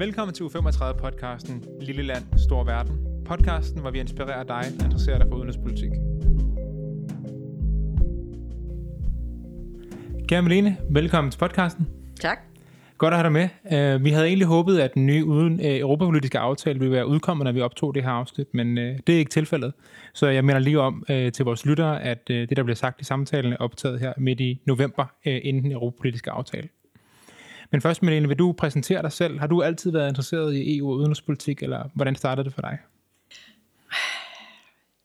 Velkommen til U35-podcasten Lille Land, Stor Verden. Podcasten, hvor vi inspirerer dig, der interesserer dig for udenrigspolitik. Kære Malene, velkommen til podcasten. Tak. Godt at have dig med. Uh, vi havde egentlig håbet, at den nye uden, uh, europapolitiske aftale ville være udkommet, når vi optog det her afsnit, men uh, det er ikke tilfældet. Så jeg mener lige om uh, til vores lyttere, at uh, det, der bliver sagt i samtalen, er optaget her midt i november, uh, inden den europapolitiske aftale. Men først, Malene, vil du præsentere dig selv? Har du altid været interesseret i EU og udenrigspolitik, eller hvordan startede det for dig?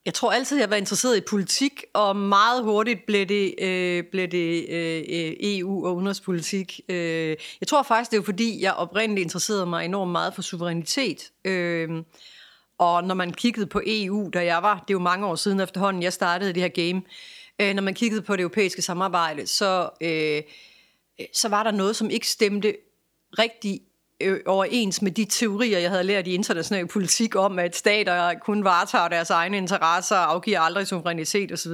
Jeg tror altid, jeg har været interesseret i politik, og meget hurtigt blev det, øh, blev det øh, EU og udenrigspolitik. Øh, jeg tror faktisk, det er fordi, jeg oprindeligt interesserede mig enormt meget for suverænitet. Øh, og når man kiggede på EU, da jeg var, det er jo mange år siden efterhånden, jeg startede det her game, øh, når man kiggede på det europæiske samarbejde, så, øh, Øh, så var der noget, som ikke stemte rigtig øh, overens med de teorier, jeg havde lært i international politik om, at stater kun varetager deres egne interesser og afgiver aldrig suverænitet osv.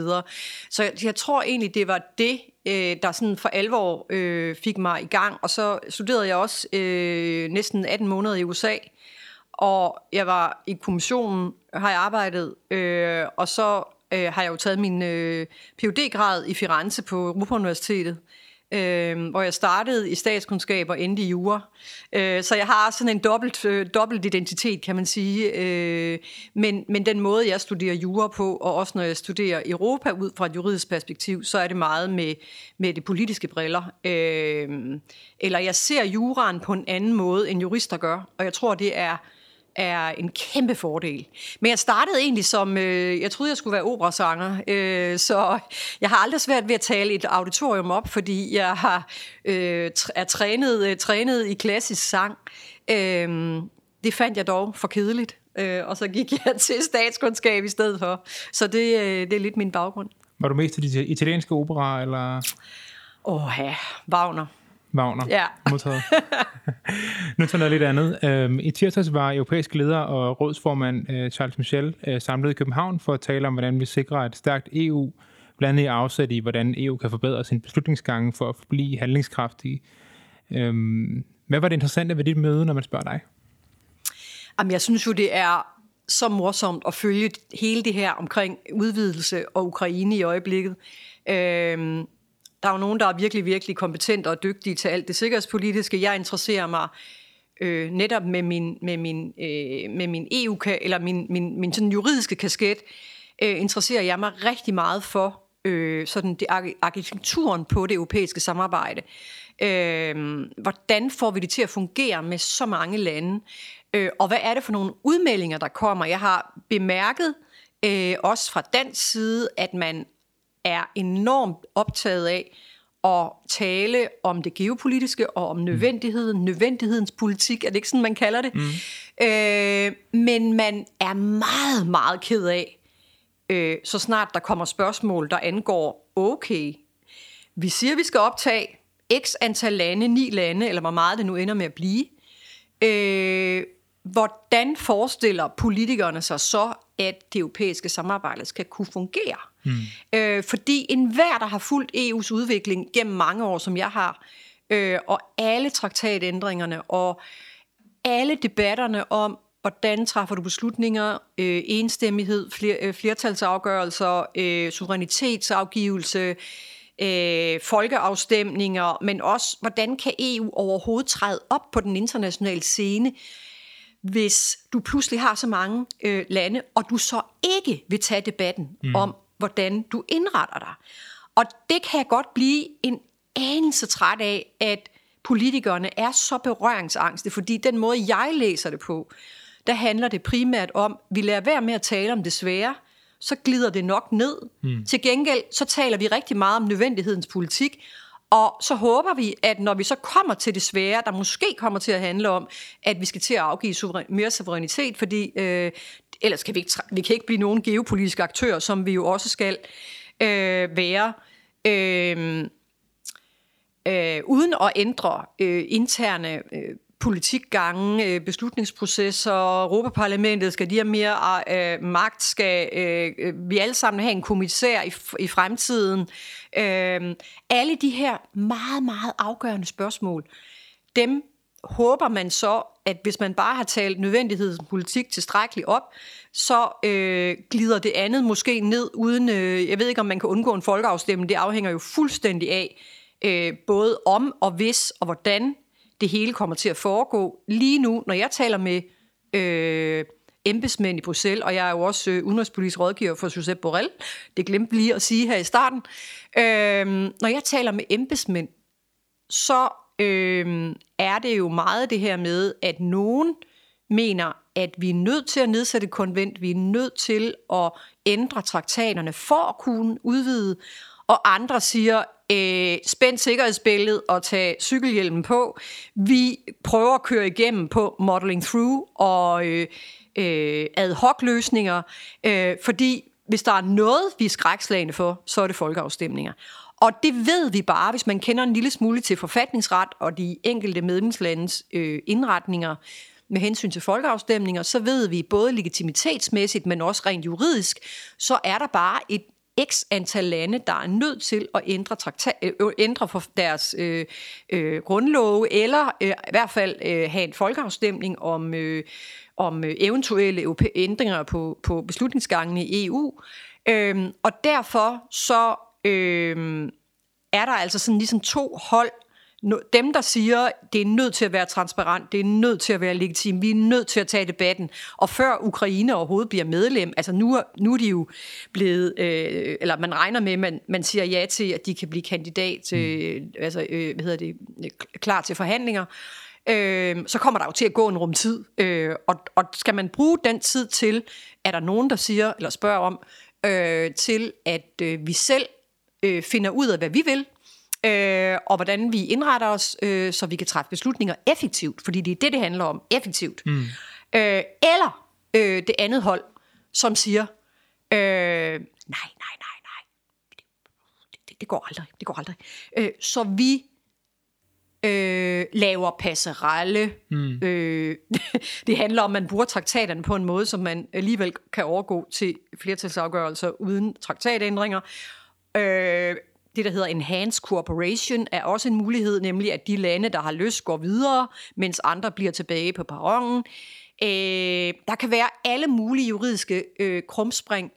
Så jeg, jeg tror egentlig, det var det, øh, der sådan for alvor fik mig i gang. Og så studerede jeg også næsten 18 måneder i USA, og jeg var i kommissionen, har jeg arbejdet, og så har jeg jo taget min phd grad i Firenze på Europa Universitetet øh, hvor jeg startede i statskundskab og endte i jura. Øh, så jeg har sådan en dobbelt, øh, dobbelt identitet, kan man sige. Øh, men, men den måde, jeg studerer jura på, og også når jeg studerer Europa ud fra et juridisk perspektiv, så er det meget med, med det politiske briller. Øh, eller jeg ser juraen på en anden måde, end jurister gør, og jeg tror, det er er en kæmpe fordel. Men jeg startede egentlig som, øh, jeg troede, jeg skulle være operasanger, øh, så jeg har aldrig svært ved at tale et auditorium op, fordi jeg har øh, er trænet, øh, trænet i klassisk sang. Øh, det fandt jeg dog for kedeligt, øh, og så gik jeg til statskundskab i stedet for. Så det, øh, det er lidt min baggrund. Var du mest til de italienske opera, eller? Åh ja, Wagner. Wagner. Ja. Modtaget. nu til noget lidt andet. Øhm, I tirsdags var europæiske leder og rådsformand øh, Charles Michel øh, samlet i København for at tale om, hvordan vi sikrer et stærkt EU, blandt andet i afsæt i, hvordan EU kan forbedre sin beslutningsgange for at blive handlingskraftige. Øhm, hvad var det interessante ved dit møde, når man spørger dig? Jamen, jeg synes jo, det er så morsomt at følge hele det her omkring udvidelse og Ukraine i øjeblikket. Øhm, der er jo nogen, der er virkelig, virkelig kompetente og dygtige til alt det sikkerhedspolitiske. Jeg interesserer mig øh, netop med min, med min, øh, med min EU eller min, min, min sådan juridiske kasket, øh, interesserer jeg mig rigtig meget for øh, sådan det arkitekturen på det europæiske samarbejde. Øh, hvordan får vi det til at fungere med så mange lande? Øh, og hvad er det for nogle udmeldinger, der kommer? Jeg har bemærket, øh, også fra dansk side, at man er enormt optaget af at tale om det geopolitiske og om nødvendigheden, mm. nødvendighedens politik, er det ikke sådan, man kalder det? Mm. Øh, men man er meget, meget ked af, øh, så snart der kommer spørgsmål, der angår, okay, vi siger, vi skal optage x antal lande, ni lande, eller hvor meget det nu ender med at blive. Øh, hvordan forestiller politikerne sig så, at det europæiske samarbejde skal kunne fungere? Mm. Øh, fordi enhver, der har fulgt EU's udvikling gennem mange år, som jeg har, øh, og alle traktatændringerne og alle debatterne om, hvordan træffer du beslutninger, øh, enstemmighed, fler, øh, flertalsafgørelser, øh, suverænitetsafgivelse, øh, folkeafstemninger, men også, hvordan kan EU overhovedet træde op på den internationale scene, hvis du pludselig har så mange øh, lande, og du så ikke vil tage debatten mm. om, hvordan du indretter dig. Og det kan jeg godt blive en anelse træt af, at politikerne er så berøringsangste, fordi den måde, jeg læser det på, der handler det primært om, vi lader være med at tale om det svære, så glider det nok ned. Mm. Til gengæld, så taler vi rigtig meget om nødvendighedens politik, og så håber vi, at når vi så kommer til det svære, der måske kommer til at handle om, at vi skal til at afgive suveræn, mere suverænitet, fordi øh, ellers kan vi ikke, vi kan ikke blive nogen geopolitiske aktører, som vi jo også skal øh, være. Øh, øh, uden at ændre øh, interne øh, politikgange, øh, beslutningsprocesser, Europaparlamentet skal de have mere øh, magt, skal øh, øh vi alle sammen have en kommissær i, i fremtiden. Øh, alle de her meget, meget afgørende spørgsmål, dem håber man så, at hvis man bare har talt nødvendighedspolitik tilstrækkeligt op, så øh, glider det andet måske ned uden, øh, jeg ved ikke om man kan undgå en folkeafstemning, det afhænger jo fuldstændig af, øh, både om og hvis og hvordan det hele kommer til at foregå. Lige nu, når jeg taler med øh, embedsmænd i Bruxelles, og jeg er jo også øh, udenrigspolitisk rådgiver for Josep Borrell, det glemte lige at sige her i starten, øh, når jeg taler med embedsmænd, så øh, er det jo meget det her med, at nogen mener, at vi er nødt til at nedsætte konvent, vi er nødt til at ændre traktaterne for at kunne udvide, og andre siger, øh, spænd sikkerhedsbilledet og tag cykelhjelmen på. Vi prøver at køre igennem på modeling through og øh, øh, ad hoc løsninger, øh, fordi hvis der er noget, vi er skrækslagende for, så er det folkeafstemninger. Og det ved vi bare, hvis man kender en lille smule til forfatningsret og de enkelte medlemslandes øh, indretninger med hensyn til folkeafstemninger, så ved vi både legitimitetsmæssigt, men også rent juridisk, så er der bare et x antal lande, der er nødt til at ændre, traktat, øh, øh, ændre for deres øh, øh, grundlove, eller øh, i hvert fald øh, have en folkeafstemning om, øh, om øh, eventuelle ændringer på, på beslutningsgangene i EU. Øh, og derfor så øh, er der altså sådan ligesom to hold. Dem, der siger, det er nødt til at være transparent, det er nødt til at være legitim, vi er nødt til at tage debatten. Og før Ukraine overhovedet bliver medlem, altså nu, nu er de jo blevet, øh, eller man regner med, man, man siger ja til, at de kan blive kandidat til, mm. altså, øh, hvad hedder det, klar til forhandlinger. Øh, så kommer der jo til at gå en rum tid. Øh, og, og skal man bruge den tid til, er der nogen, der siger, eller spørger om, øh, til at øh, vi selv øh, finder ud af, hvad vi vil, øh, og hvordan vi indretter os, øh, så vi kan træffe beslutninger effektivt, fordi det er det, det handler om, effektivt. Mm. Øh, eller øh, det andet hold, som siger, øh, nej, nej, nej, nej, det, det, det går aldrig, det går aldrig. Øh, så vi øh, laver passerelle. Mm. Øh, det handler om, at man bruger traktaterne på en måde, som man alligevel kan overgå til flertalsafgørelser uden traktatændringer. Øh, det, der hedder enhanced cooperation, er også en mulighed, nemlig at de lande, der har lyst, går videre, mens andre bliver tilbage på perronen. Øh, der kan være alle mulige juridiske øh, krumspring,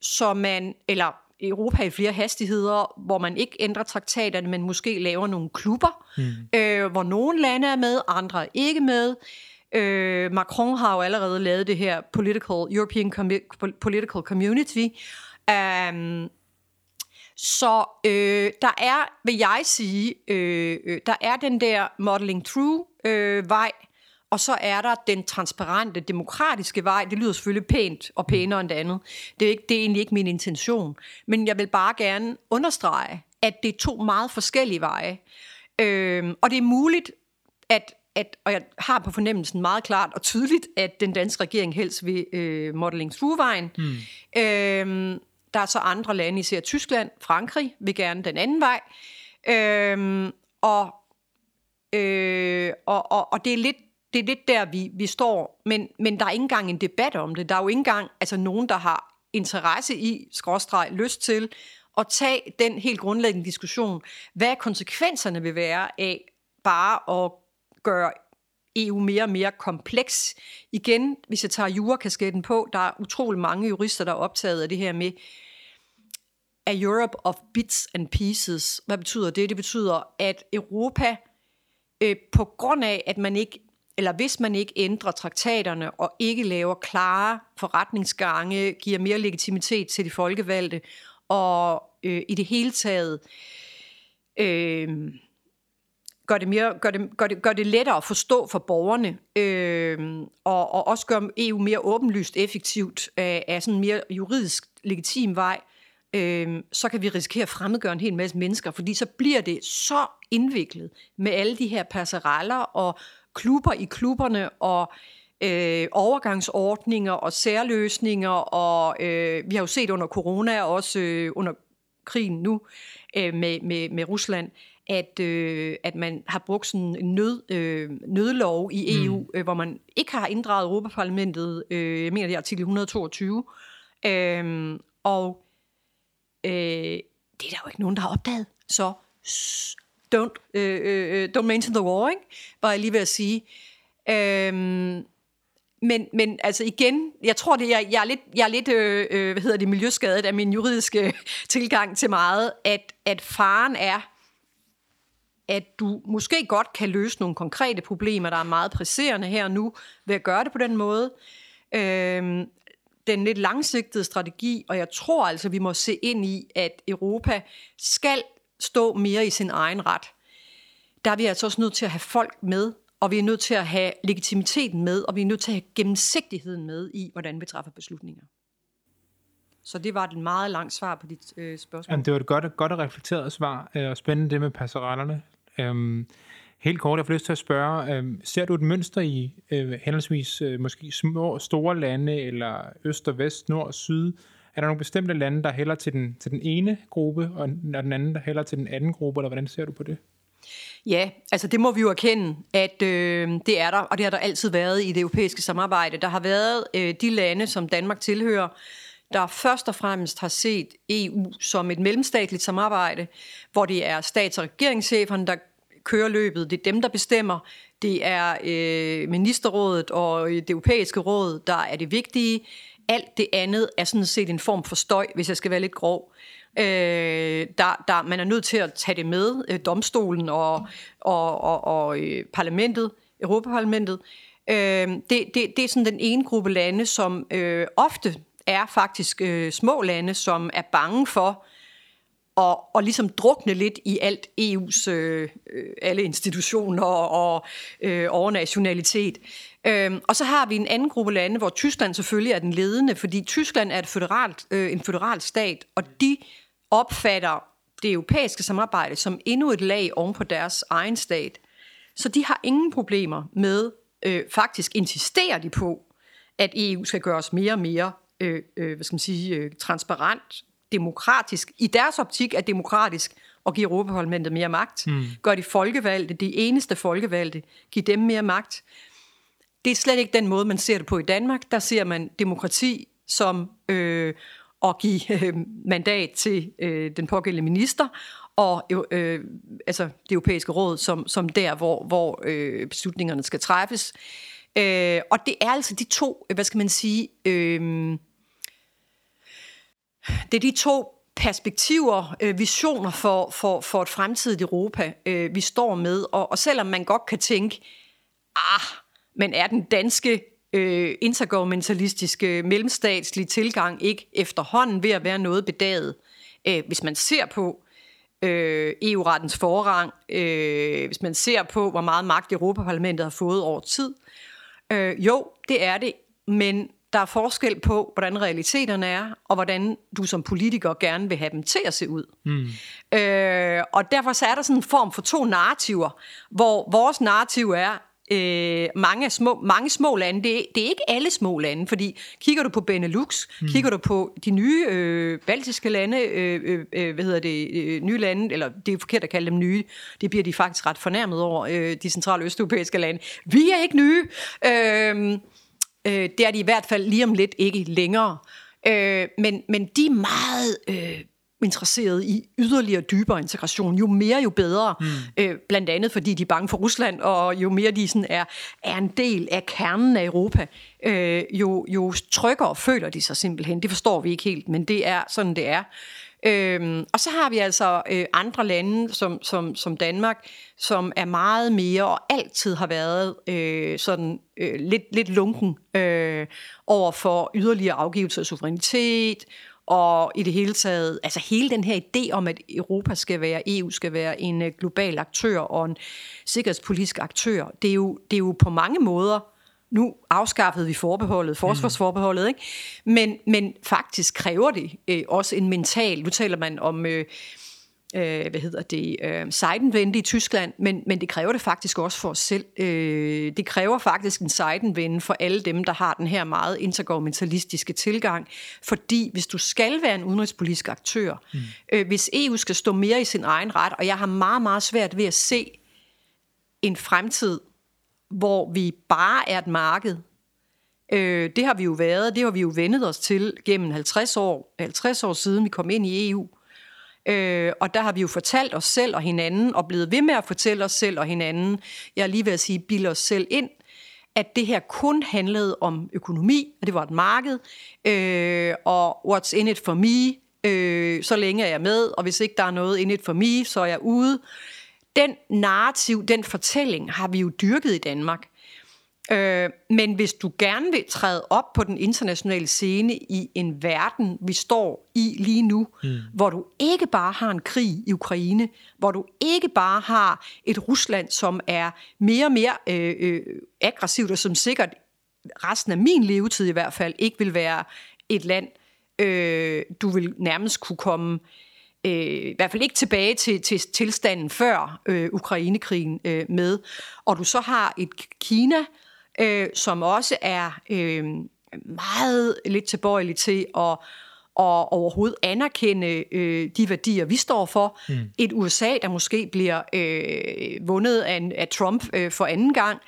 så man, eller Europa i flere hastigheder, hvor man ikke ændrer traktaterne, men måske laver nogle klubber, mm. øh, hvor nogle lande er med, andre er ikke med. Øh, Macron har jo allerede lavet det her political, European Com- Political Community. Um, så øh, der er, vil jeg sige, øh, øh, der er den der modeling through øh, vej, og så er der den transparente, demokratiske vej. Det lyder selvfølgelig pænt og pænere end det andet. Det er, ikke, det er egentlig ikke min intention. Men jeg vil bare gerne understrege, at det er to meget forskellige veje. Øh, og det er muligt, at at, og jeg har på fornemmelsen meget klart og tydeligt, at den danske regering helst vil øh, modeling through-vejen. Mm. Øh, der er så andre lande, især Tyskland, Frankrig, vil gerne den anden vej. Øhm, og, øh, og, og, og det er lidt det er lidt der, vi, vi står, men, men der er ikke engang en debat om det. Der er jo ikke engang altså, nogen, der har interesse i, skråstreg, lyst til, at tage den helt grundlæggende diskussion. Hvad konsekvenserne vil være af bare at gøre EU mere og mere kompleks. Igen, hvis jeg tager jurakasketten på, der er utrolig mange jurister, der er optaget af det her med, a Europe of bits and pieces. Hvad betyder det? Det betyder, at Europa, øh, på grund af, at man ikke, eller hvis man ikke ændrer traktaterne og ikke laver klare forretningsgange, giver mere legitimitet til de folkevalgte, og øh, i det hele taget øh, gør det, mere, gør, det, gør, det, gør det lettere at forstå for borgerne, øh, og, og også gør EU mere åbenlyst effektivt af, øh, af sådan en mere juridisk legitim vej, øh, så kan vi risikere at fremmedgøre en hel masse mennesker, fordi så bliver det så indviklet med alle de her passereller og klubber i klubberne og øh, overgangsordninger og særløsninger, og øh, vi har jo set under corona og også øh, under krigen nu øh, med, med, med Rusland, at, øh, at man har brugt sådan en nød, øh, nødlov i EU, mm. øh, hvor man ikke har inddraget Europaparlamentet, øh, jeg mener det er artikel 122, øh, og øh, det er der jo ikke nogen, der har opdaget. Så don't, øh, øh, don't mention the war, ikke? var jeg lige ved at sige. Øhm, men, men altså igen, jeg tror, det, jeg, jeg er lidt, jeg er lidt øh, øh, hvad hedder det, miljøskadet af min juridiske tilgang til meget, at, at faren er, at du måske godt kan løse nogle konkrete problemer, der er meget presserende her og nu, ved at gøre det på den måde. Øhm, den lidt langsigtede strategi, og jeg tror altså, vi må se ind i, at Europa skal stå mere i sin egen ret. Der er vi altså også nødt til at have folk med, og vi er nødt til at have legitimiteten med, og vi er nødt til at have gennemsigtigheden med i, hvordan vi træffer beslutninger. Så det var et meget langt svar på dit øh, spørgsmål. Jamen, det var et godt, godt og reflekteret svar, øh, og spændende det med passerellerne. Øhm, helt kort, jeg får lyst til at spørge, øhm, ser du et mønster i øh, henholdsvis øh, måske små, store lande, eller øst og vest, nord og syd? Er der nogle bestemte lande, der hælder til den, til den ene gruppe, og den anden, der hælder til den anden gruppe, eller hvordan ser du på det? Ja, altså det må vi jo erkende, at øh, det er der, og det har der altid været i det europæiske samarbejde. Der har været øh, de lande, som Danmark tilhører, der først og fremmest har set EU som et mellemstatligt samarbejde, hvor det er stats- og regeringscheferne, der kører løbet. Det er dem, der bestemmer. Det er øh, ministerrådet og øh, det europæiske råd, der er det vigtige. Alt det andet er sådan set en form for støj, hvis jeg skal være lidt grov. Øh, der, der, man er nødt til at tage det med, øh, domstolen og, og, og, og øh, parlamentet, Europaparlamentet. Øh, det, det, det er sådan den ene gruppe lande, som øh, ofte er faktisk øh, små lande, som er bange for at, og ligesom drukne lidt i alt EU's øh, øh, alle institutioner og, og øh, overnationalitet. Øhm, og så har vi en anden gruppe lande, hvor Tyskland selvfølgelig er den ledende, fordi Tyskland er et føderalt, øh, en føderal stat, og de opfatter det europæiske samarbejde som endnu et lag oven på deres egen stat. Så de har ingen problemer med, øh, faktisk insisterer de på, at EU skal gøres mere og mere øh, øh, hvad skal man sige, øh, transparent, demokratisk. I deres optik er demokratisk at give Europaparlamentet mere magt. Mm. Gør de folkevalgte, de eneste folkevalgte, give dem mere magt. Det er slet ikke den måde, man ser det på i Danmark. Der ser man demokrati som øh, at give øh, mandat til øh, den pågældende minister, og øh, altså det europæiske råd som, som der, hvor, hvor øh, beslutningerne skal træffes. Øh, og det er altså de to, hvad skal man sige, øh, det er de to perspektiver, øh, visioner for, for, for et fremtidigt Europa, øh, vi står med. Og, og selvom man godt kan tænke, ah, men er den danske øh, intergovernmentalistiske mellemstatslige tilgang ikke efterhånden ved at være noget bedaget? Øh, hvis man ser på øh, EU-rettens forrang, øh, hvis man ser på, hvor meget magt Europaparlamentet har fået over tid, øh, jo, det er det, men der er forskel på, hvordan realiteterne er, og hvordan du som politiker gerne vil have dem til at se ud. Mm. Øh, og derfor så er der sådan en form for to narrativer, hvor vores narrativ er, øh, mange, små, mange små lande, det er, det er ikke alle små lande, fordi kigger du på Benelux, mm. kigger du på de nye øh, baltiske lande, øh, øh, øh hvad hedder det, øh, nye lande, eller det er forkert at kalde dem nye, det bliver de faktisk ret fornærmet over, øh, de centrale østeuropæiske lande. Vi er ikke nye! Øh, Øh, det er de i hvert fald lige om lidt ikke længere. Øh, men, men de er meget øh, interesserede i yderligere dybere integration. Jo mere, jo bedre. Mm. Øh, blandt andet fordi de er bange for Rusland, og jo mere de sådan er, er en del af kernen af Europa, øh, jo, jo tryggere føler de sig simpelthen. Det forstår vi ikke helt, men det er sådan, det er. Øhm, og så har vi altså øh, andre lande som, som, som Danmark, som er meget mere og altid har været øh, sådan øh, lidt, lidt lunken øh, over for yderligere afgivelse af suverænitet, og i det hele taget, altså hele den her idé om, at Europa skal være, EU skal være en øh, global aktør og en sikkerhedspolitisk aktør, det er jo, det er jo på mange måder nu afskaffede vi forbeholdet, forsvarsforbeholdet, ikke? Men, men faktisk kræver det øh, også en mental, nu taler man om, øh, øh, hvad hedder det, øh, sejdenvende i Tyskland, men, men det kræver det faktisk også for os selv. Øh, det kræver faktisk en sejdenvende for alle dem, der har den her meget intergovernmentalistiske tilgang, fordi hvis du skal være en udenrigspolitisk aktør, mm. øh, hvis EU skal stå mere i sin egen ret, og jeg har meget, meget svært ved at se en fremtid, hvor vi bare er et marked. Øh, det har vi jo været, det har vi jo vendet os til gennem 50 år, 50 år siden vi kom ind i EU. Øh, og der har vi jo fortalt os selv og hinanden, og blevet ved med at fortælle os selv og hinanden, jeg er lige ved at sige, bilde os selv ind, at det her kun handlede om økonomi, og det var et marked, øh, og what's in it for me, øh, så længe er jeg med, og hvis ikke der er noget in it for me, så er jeg ude. Den narrativ, den fortælling har vi jo dyrket i Danmark. Øh, men hvis du gerne vil træde op på den internationale scene i en verden, vi står i lige nu, mm. hvor du ikke bare har en krig i Ukraine, hvor du ikke bare har et Rusland, som er mere og mere øh, øh, aggressivt, og som sikkert resten af min levetid i hvert fald ikke vil være et land, øh, du vil nærmest kunne komme øh, i hvert fald ikke tilbage til, til tilstanden før øh, Ukrainekrigen øh, med. Og du så har et Kina, øh, som også er øh, meget lidt tilbøjelig til at og overhovedet anerkende øh, de værdier, vi står for. Mm. Et USA, der måske bliver øh, vundet af, af Trump øh, for anden gang.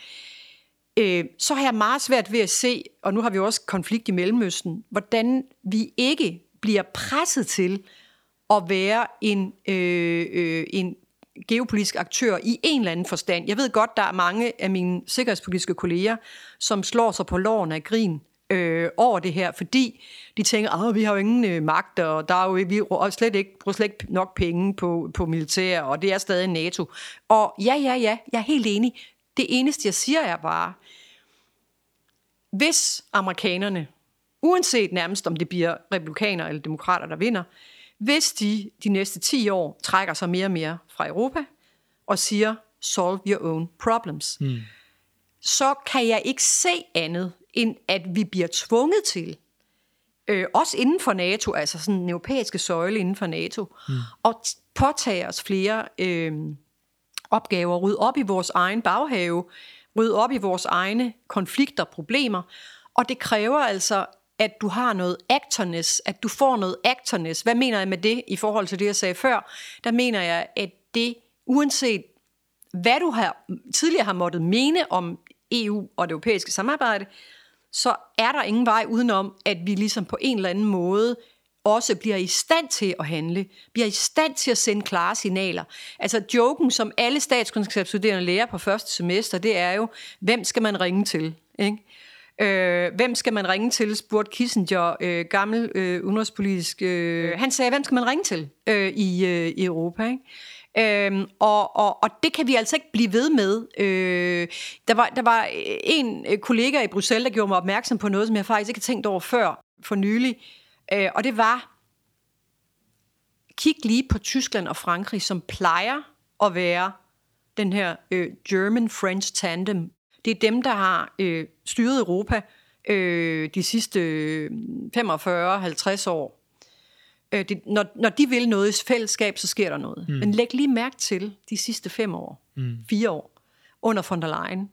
Øh, så har jeg meget svært ved at se, og nu har vi også konflikt i Mellemøsten, hvordan vi ikke bliver presset til at være en, øh, øh, en geopolitisk aktør i en eller anden forstand. Jeg ved godt, der er mange af mine sikkerhedspolitiske kolleger, som slår sig på loven af grin øh, over det her, fordi de tænker, at vi har jo ingen øh, magt, og der er jo vi og slet ikke, bruger slet ikke nok penge på, på militær, og det er stadig NATO. Og ja, ja, ja, jeg er helt enig. Det eneste, jeg siger, er bare, hvis amerikanerne, uanset nærmest om det bliver republikaner eller demokrater, der vinder, hvis de de næste 10 år trækker sig mere og mere fra Europa og siger, solve your own problems, mm. så kan jeg ikke se andet, end at vi bliver tvunget til, øh, også inden for NATO, altså sådan en europæiske søjle inden for NATO, mm. at påtage os flere øh, opgaver, rydde op i vores egen baghave, rydde op i vores egne konflikter, problemer, og det kræver altså, at du har noget actorness, at du får noget actorness. Hvad mener jeg med det i forhold til det, jeg sagde før? Der mener jeg, at det, uanset hvad du har, tidligere har måttet mene om EU og det europæiske samarbejde, så er der ingen vej udenom, at vi ligesom på en eller anden måde også bliver i stand til at handle, bliver i stand til at sende klare signaler. Altså joken, som alle statskundskabsstuderende lærer på første semester, det er jo, hvem skal man ringe til? Ikke? Øh, hvem skal man ringe til, spurgte Kissinger, øh, gammel øh, udenrigspolitisk. Øh, han sagde, hvem skal man ringe til øh, i, øh, i Europa? Ikke? Øhm, og, og, og det kan vi altså ikke blive ved med. Øh, der, var, der var en øh, kollega i Bruxelles, der gjorde mig opmærksom på noget, som jeg faktisk ikke har tænkt over før for nylig. Øh, og det var, kig lige på Tyskland og Frankrig, som plejer at være den her øh, German-French tandem, det er dem, der har øh, styret Europa øh, de sidste 45-50 år. Øh, det, når, når de vil noget i fællesskab, så sker der noget. Mm. Men læg lige mærke til de sidste fem år, mm. fire år, under von der Leyen,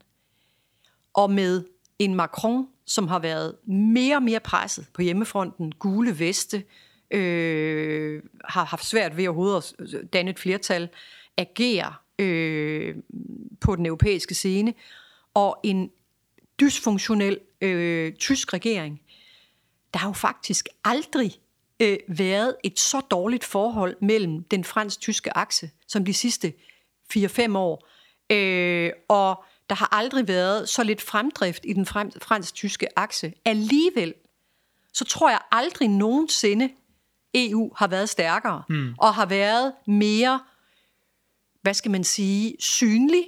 og med en Macron, som har været mere og mere presset på hjemmefronten, gule veste, øh, har haft svært ved overhovedet at danne et flertal, agere øh, på den europæiske scene, og en dysfunktionel øh, tysk regering. Der har jo faktisk aldrig øh, været et så dårligt forhold mellem den fransk-tyske akse som de sidste 4-5 år. Øh, og der har aldrig været så lidt fremdrift i den fransk-tyske akse. Alligevel, så tror jeg aldrig nogensinde, EU har været stærkere, mm. og har været mere, hvad skal man sige, synlig,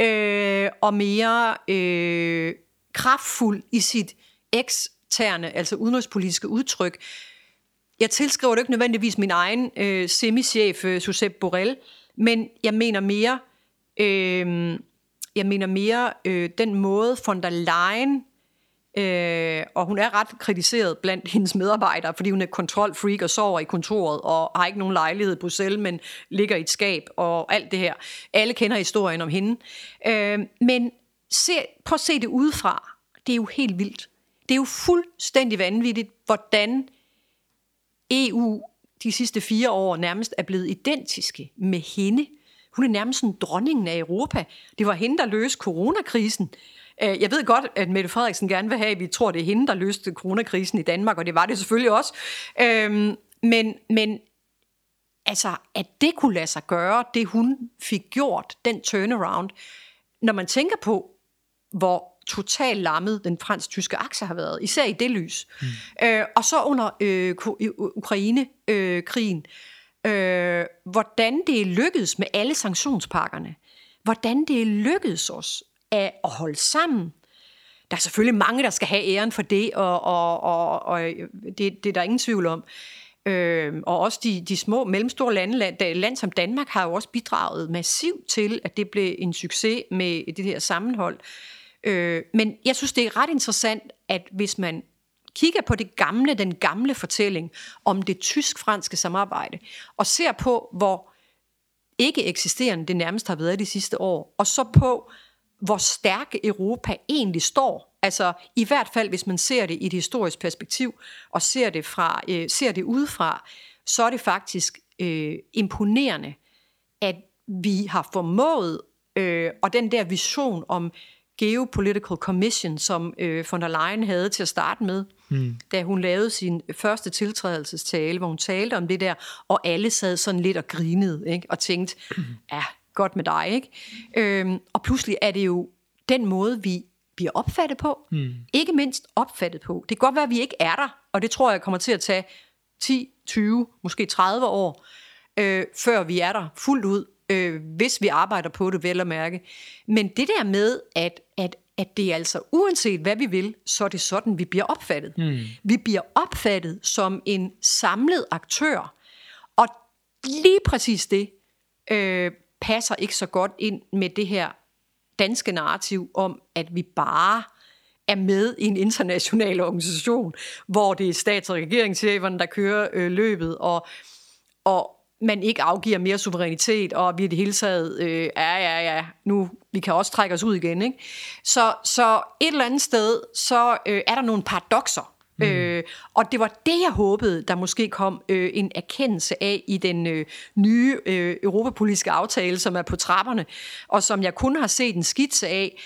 øh, og mere øh, kraftfuld i sit eksterne, altså udenrigspolitiske udtryk. Jeg tilskriver det ikke nødvendigvis min egen øh, semichef, øh, Josep Borrell, men jeg mener mere, øh, jeg mener mere øh, den måde von der Leyen Øh, og hun er ret kritiseret blandt hendes medarbejdere, fordi hun er kontrolfreak og sover i kontoret og har ikke nogen lejlighed på Bruxelles, men ligger i et skab og alt det her. Alle kender historien om hende. Øh, men se, prøv at se det udefra. Det er jo helt vildt. Det er jo fuldstændig vanvittigt, hvordan EU de sidste fire år nærmest er blevet identiske med hende. Hun er nærmest en dronningen af Europa. Det var hende, der løste coronakrisen. Øh, jeg ved godt, at Mette Frederiksen gerne vil have, at vi tror, det er hende, der løste coronakrisen i Danmark, og det var det selvfølgelig også. Øhm, men, men altså, at det kunne lade sig gøre, det hun fik gjort, den turnaround, når man tænker på, hvor totalt lammet den fransk-tyske akse har været, især i det lys. Mm. Øh, og så under øh, Ukraine-krigen, øh, hvordan det lykkedes med alle sanktionspakkerne, hvordan det lykkedes os af at holde sammen. Der er selvfølgelig mange, der skal have æren for det, og, og, og, og det, det er der ingen tvivl om. Øh, og også de, de små, mellemstore lande, land, land som Danmark har jo også bidraget massivt til, at det blev en succes med det her sammenhold. Øh, men jeg synes, det er ret interessant, at hvis man kigger på det gamle, den gamle fortælling om det tysk-franske samarbejde, og ser på, hvor ikke eksisterende det nærmest har været de sidste år, og så på, hvor stærke Europa egentlig står. Altså i hvert fald, hvis man ser det i et historisk perspektiv, og ser det, fra, øh, ser det udefra, så er det faktisk øh, imponerende, at vi har formået, øh, og den der vision om Geopolitical Commission, som øh, von der Leyen havde til at starte med, mm. da hun lavede sin første tiltrædelsestale, hvor hun talte om det der, og alle sad sådan lidt og grinede, ikke? og tænkte, ja, godt med dig. Ikke? Øhm, og pludselig er det jo den måde, vi bliver opfattet på. Mm. Ikke mindst opfattet på. Det kan godt være, at vi ikke er der, og det tror jeg kommer til at tage 10, 20, måske 30 år, øh, før vi er der fuldt ud, øh, hvis vi arbejder på det, vel at mærke. Men det der med, at, at, at det er altså, uanset hvad vi vil, så er det sådan, vi bliver opfattet. Mm. Vi bliver opfattet som en samlet aktør. Og lige præcis det øh, passer ikke så godt ind med det her danske narrativ om, at vi bare er med i en international organisation, hvor det er stats- og regeringscheferne, der kører øh, løbet, og, og man ikke afgiver mere suverænitet, og vi i det hele taget, øh, ja, ja, ja, nu, vi kan også trække os ud igen. Ikke? Så, så et eller andet sted, så øh, er der nogle paradoxer Mm. Øh, og det var det, jeg håbede, der måske kom øh, en erkendelse af i den øh, nye øh, europapolitiske aftale, som er på trapperne, og som jeg kun har set en skitse af,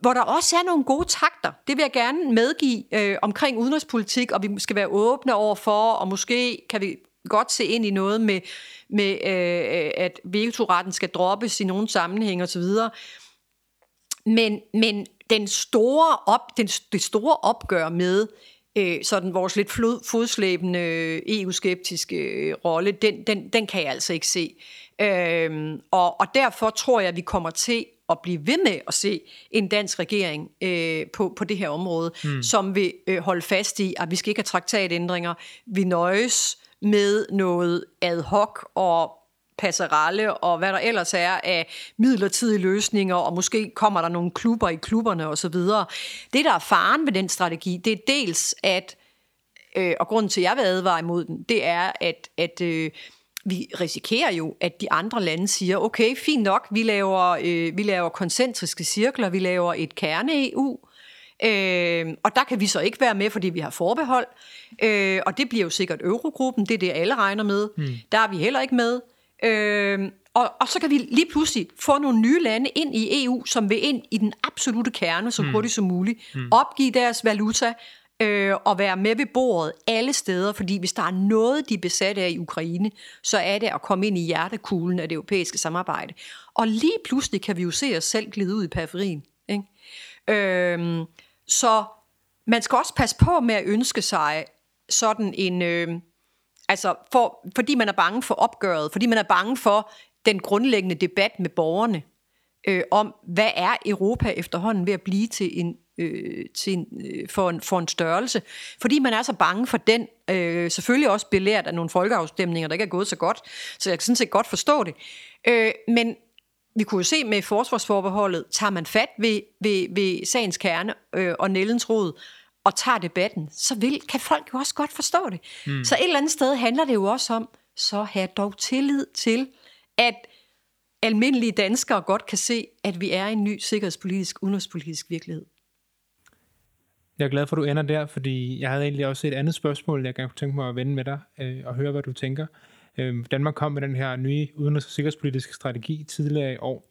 hvor der også er nogle gode takter. Det vil jeg gerne medgive øh, omkring udenrigspolitik, og vi skal være åbne over for, og måske kan vi godt se ind i noget med, med øh, at vetoretten skal droppes i nogle sammenhæng osv. Men, men den store op, den, det store opgør med øh, sådan vores lidt fodslæbende EU-skeptiske øh, rolle, den, den, den kan jeg altså ikke se. Øh, og, og derfor tror jeg, at vi kommer til at blive ved med at se en dansk regering øh, på, på det her område, mm. som vil øh, holde fast i, at vi skal ikke have traktatændringer. Vi nøjes med noget ad hoc og passerelle og hvad der ellers er af midlertidige løsninger, og måske kommer der nogle klubber i klubberne osv. Det, der er faren ved den strategi, det er dels, at, øh, og grunden til, at jeg vil advare imod den, det er, at, at øh, vi risikerer jo, at de andre lande siger, okay, fint nok, vi laver, øh, vi laver koncentriske cirkler, vi laver et kerne-EU, Øh, og der kan vi så ikke være med, fordi vi har forbehold. Øh, og det bliver jo sikkert Eurogruppen, det er det, alle regner med. Mm. Der er vi heller ikke med. Øh, og, og så kan vi lige pludselig få nogle nye lande ind i EU, som vil ind i den absolute kerne så mm. hurtigt som muligt. Mm. Opgive deres valuta øh, og være med ved bordet alle steder, fordi hvis der er noget, de er besat af i Ukraine, så er det at komme ind i hjertekuglen af det europæiske samarbejde. Og lige pludselig kan vi jo se os selv glide ud i periferien. Ikke? Øh, så man skal også passe på med at ønske sig sådan en... Øh, Altså, for, fordi man er bange for opgøret, fordi man er bange for den grundlæggende debat med borgerne øh, om, hvad er Europa efterhånden ved at blive til en, øh, til en, øh, for, en, for en størrelse. Fordi man er så bange for den, øh, selvfølgelig også belært af nogle folkeafstemninger, der ikke er gået så godt, så jeg kan sådan set godt forstå det. Øh, men vi kunne jo se med forsvarsforbeholdet, tager man fat ved, ved, ved sagens kerne øh, og Nellens rod, og tager debatten, så vil, kan folk jo også godt forstå det. Mm. Så et eller andet sted handler det jo også om, så have dog tillid til, at almindelige danskere godt kan se, at vi er i en ny sikkerhedspolitisk, udenrigspolitisk virkelighed. Jeg er glad for, at du ender der, fordi jeg havde egentlig også et andet spørgsmål, jeg gerne kunne tænke mig at vende med dig øh, og høre, hvad du tænker. Øh, Danmark kom med den her nye udenrigs- og sikkerhedspolitiske strategi tidligere i år,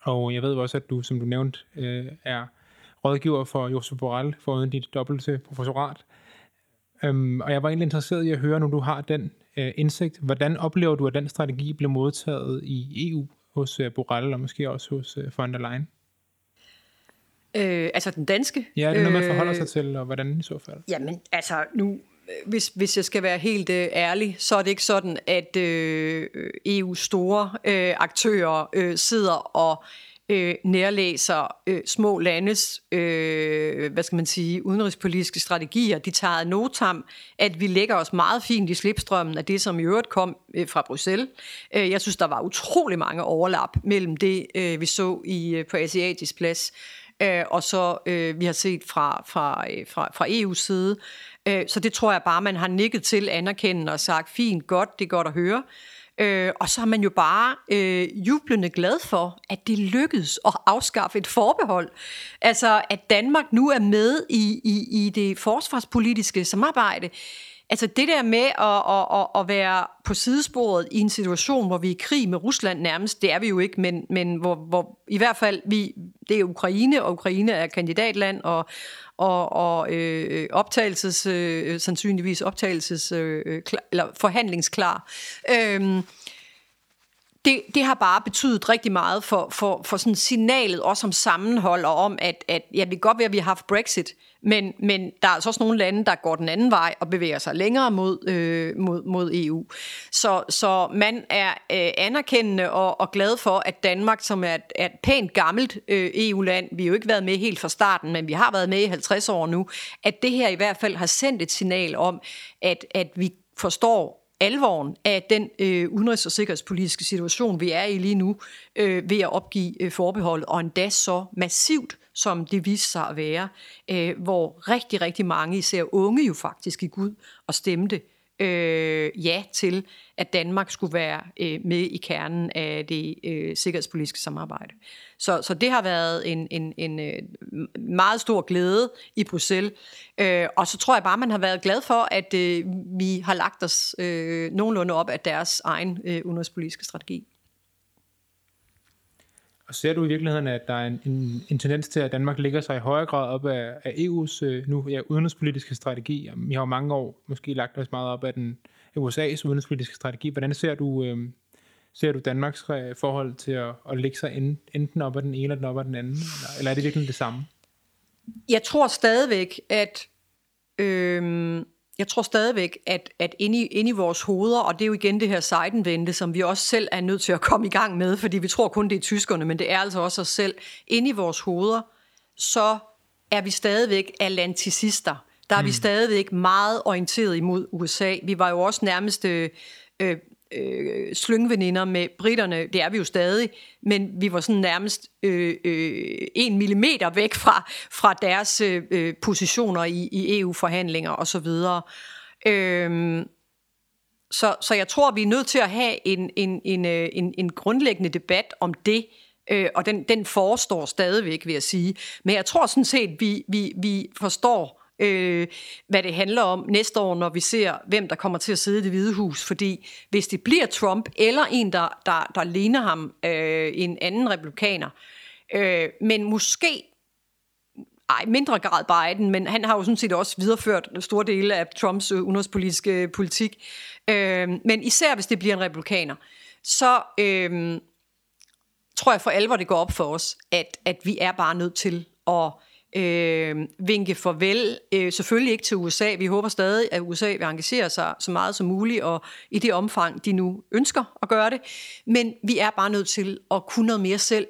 og jeg ved også, at du, som du nævnte, øh, er rådgiver for Josef Borrell uden dit dobbelte professorat. Øhm, og jeg var egentlig interesseret i at høre, når du har den øh, indsigt. Hvordan oplever du, at den strategi blev modtaget i EU hos øh, Borrell og måske også hos øh, von der Leyen? Øh, altså den danske? Ja, det er noget, man forholder sig til, og hvordan i så fald? Jamen, altså nu, hvis, hvis jeg skal være helt øh, ærlig, så er det ikke sådan, at øh, EU's store øh, aktører øh, sidder og øh, Øh, nærlæser øh, små landes, øh, hvad skal man sige, udenrigspolitiske strategier. De tager ad notam, at vi lægger os meget fint i slipstrømmen af det, som i øvrigt kom øh, fra Bruxelles. Øh, jeg synes, der var utrolig mange overlap mellem det, øh, vi så i øh, på Asiatisk Plads, øh, og så øh, vi har set fra, fra, øh, fra, fra EU's side. Øh, så det tror jeg bare, man har nikket til, anerkendende og sagt, fint, godt, det er godt at høre. Øh, og så er man jo bare øh, jublende glad for, at det lykkedes at afskaffe et forbehold. Altså, at Danmark nu er med i, i, i det forsvarspolitiske samarbejde. Altså det der med at, at, at, at være på sidesporet i en situation, hvor vi er i krig med Rusland nærmest, det er vi jo ikke, men, men hvor, hvor i hvert fald vi, det er Ukraine, og Ukraine er kandidatland, og, og, og øh, optagelses, øh, sandsynligvis optagelses, øh, øh klar, eller forhandlingsklar. Øh, det, det har bare betydet rigtig meget for, for, for sådan signalet, også om sammenhold, og om, at, at ja, det kan godt være, at vi har haft Brexit, men, men der er altså også nogle lande, der går den anden vej og bevæger sig længere mod, øh, mod, mod EU. Så, så man er øh, anerkendende og, og glad for, at Danmark, som er et, er et pænt gammelt øh, EU-land, vi har jo ikke været med helt fra starten, men vi har været med i 50 år nu, at det her i hvert fald har sendt et signal om, at, at vi forstår alvoren af den øh, udenrigs- og sikkerhedspolitiske situation, vi er i lige nu, øh, ved at opgive øh, forbeholdet, og endda så massivt, som det viste sig at være, øh, hvor rigtig, rigtig mange, især unge jo faktisk, gik ud og stemte øh, ja til, at Danmark skulle være øh, med i kernen af det øh, sikkerhedspolitiske samarbejde. Så, så det har været en, en, en øh, meget stor glæde i Bruxelles. Øh, og så tror jeg bare, man har været glad for, at øh, vi har lagt os øh, nogenlunde op af deres egen øh, udenrigspolitiske strategi. Og ser du i virkeligheden, at der er en, en, en tendens til, at Danmark ligger sig i højere grad op af, af EU's øh, nu ja, udenrigspolitiske strategi? Vi har jo mange år måske lagt os meget op af den USA's udenrigspolitiske strategi. Hvordan ser du, øh, ser du Danmarks øh, forhold til at, at lægge sig enten op af den ene eller den op af den anden? Eller, eller er det virkelig det samme? Jeg tror stadigvæk, at øh, jeg tror stadigvæk, at, at inde, i, inde i vores hoveder, og det er jo igen det her sejdenvente, som vi også selv er nødt til at komme i gang med, fordi vi tror kun, det er tyskerne, men det er altså også os selv. Inde i vores hoveder, så er vi stadigvæk atlanticister. Der er mm. vi stadigvæk meget orienteret imod USA. Vi var jo også nærmest øh, øh, slyngveninder med britterne, det er vi jo stadig, men vi var sådan nærmest øh, øh, en millimeter væk fra, fra deres øh, positioner i, i EU-forhandlinger osv. Øh, så, så jeg tror, vi er nødt til at have en, en, en, øh, en, en grundlæggende debat om det, øh, og den, den forestår stadigvæk, vil jeg sige. Men jeg tror sådan set, vi, vi, vi forstår øh, hvad det handler om næste år, når vi ser, hvem der kommer til at sidde i det hvide hus. Fordi hvis det bliver Trump, eller en, der, der, der ligner ham, øh, en anden republikaner, øh, men måske ej, mindre grad Biden, men han har jo sådan set også videreført store dele af Trumps øh, udenrigspolitiske øh, politik. Øh, men især hvis det bliver en republikaner, så øh, tror jeg for alvor, det går op for os, at, at vi er bare nødt til at øh, vinke farvel. Øh, selvfølgelig ikke til USA. Vi håber stadig, at USA vil engagere sig så meget som muligt, og i det omfang, de nu ønsker at gøre det. Men vi er bare nødt til at kunne noget mere selv.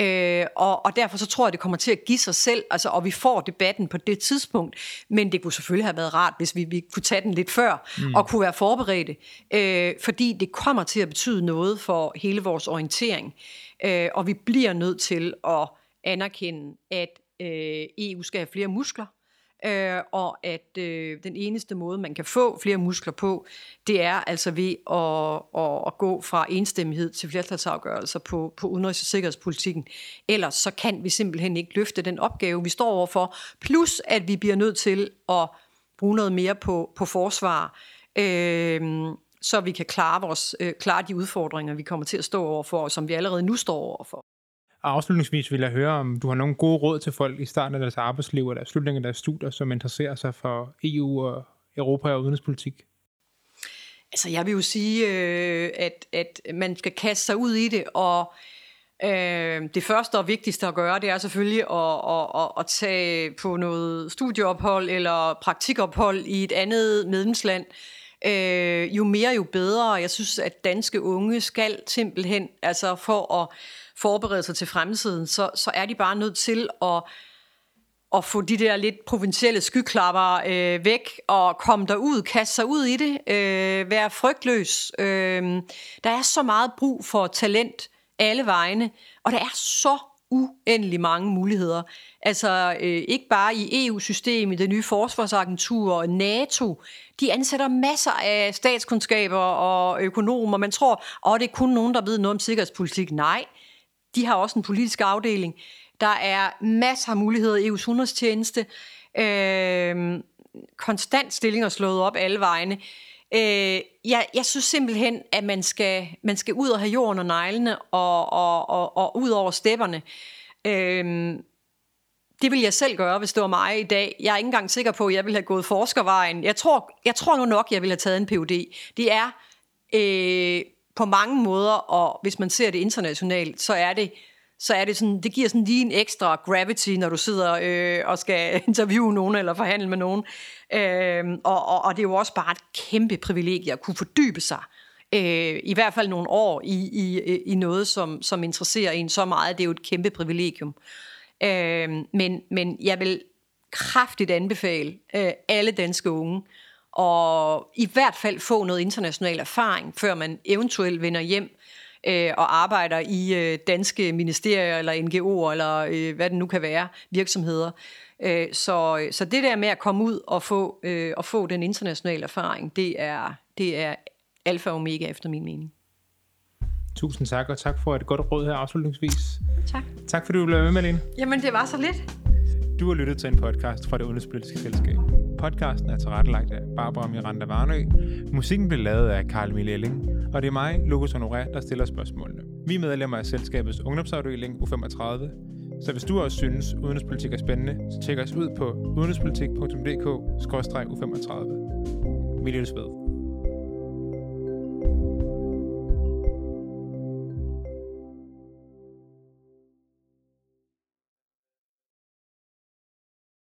Øh, og, og derfor så tror jeg, det kommer til at give sig selv, altså, og vi får debatten på det tidspunkt. Men det kunne selvfølgelig have været rart, hvis vi, vi kunne tage den lidt før, mm. og kunne være forberedte. Øh, fordi det kommer til at betyde noget for hele vores orientering. Øh, og vi bliver nødt til at anerkende, at øh, EU skal have flere muskler, øh, og at øh, den eneste måde, man kan få flere muskler på, det er altså ved at, at, at gå fra enstemmighed til flertalsafgørelser på, på udenrigs- og sikkerhedspolitikken. Ellers så kan vi simpelthen ikke løfte den opgave, vi står overfor. Plus at vi bliver nødt til at bruge noget mere på, på forsvar, øh, så vi kan klare, vores, øh, klare de udfordringer, vi kommer til at stå overfor, og som vi allerede nu står overfor. Afslutningsvis vil jeg høre, om du har nogle gode råd til folk i starten af deres arbejdsliv eller slutningen af deres studier, som interesserer sig for EU og Europa og udenrigspolitik. Altså, jeg vil jo sige, øh, at, at man skal kaste sig ud i det, og øh, det første og vigtigste at gøre, det er selvfølgelig at, at, at, at tage på noget studieophold eller praktikophold i et andet medlemsland. Øh, jo mere, jo bedre. Jeg synes, at danske unge skal simpelthen, altså for at forberede sig til fremtiden, så, så er de bare nødt til at at få de der lidt provincielle skyklapper øh, væk og komme derud, kaste sig ud i det, øh, være frygtløs. Øh, der er så meget brug for talent alle vegne, og der er så uendelig mange muligheder. Altså øh, ikke bare i EU-systemet, det nye forsvarsagentur og NATO, de ansætter masser af statskundskaber og økonomer. Man tror, at det er kun nogen, der ved noget om sikkerhedspolitik. Nej, de har også en politisk afdeling. Der er masser af muligheder i EU's udenrigstjeneste. Øh, konstant stillinger slået op alle vegne. Øh, jeg, jeg synes simpelthen, at man skal, man skal ud og have jorden og neglene og, og, og, og ud over stepperne. Øh, det vil jeg selv gøre, hvis det var mig i dag. Jeg er ikke engang sikker på, at jeg ville have gået forskervejen. Jeg tror, jeg tror nu nok, jeg ville have taget en PhD. Det er øh, på mange måder, og hvis man ser det internationalt, så er det så er det sådan, det giver sådan lige en ekstra gravity, når du sidder øh, og skal interviewe nogen eller forhandle med nogen. Øh, og, og, og det er jo også bare et kæmpe privilegie at kunne fordybe sig øh, i hvert fald nogle år i, i, i noget, som, som interesserer en så meget. Det er jo et kæmpe privilegium. Øh, men, men jeg vil kraftigt anbefale øh, alle danske unge og i hvert fald få noget international erfaring, før man eventuelt vender hjem øh, og arbejder i øh, danske ministerier eller NGO'er eller øh, hvad det nu kan være, virksomheder. Øh, så, så det der med at komme ud og få, øh, og få den internationale erfaring, det er, det er alfa og omega efter min mening. Tusind tak, og tak for et godt råd her afslutningsvis. Tak. Tak fordi du blev med, Malene. Jamen, det var så lidt. Du har lyttet til en podcast fra det Udenrigspolitiske Selskab. Podcasten er tilrettelagt af Barbara Miranda Varnø. Musikken blev lavet af Karl Emil Elling, og det er mig, Lukas Honoré, der stiller spørgsmålene. Vi er medlemmer af selskabets ungdomsafdeling U35, så hvis du også synes, udenrigspolitik er spændende, så tjek os ud på udenrigspolitik.dk-u35. Vi lyttes ved.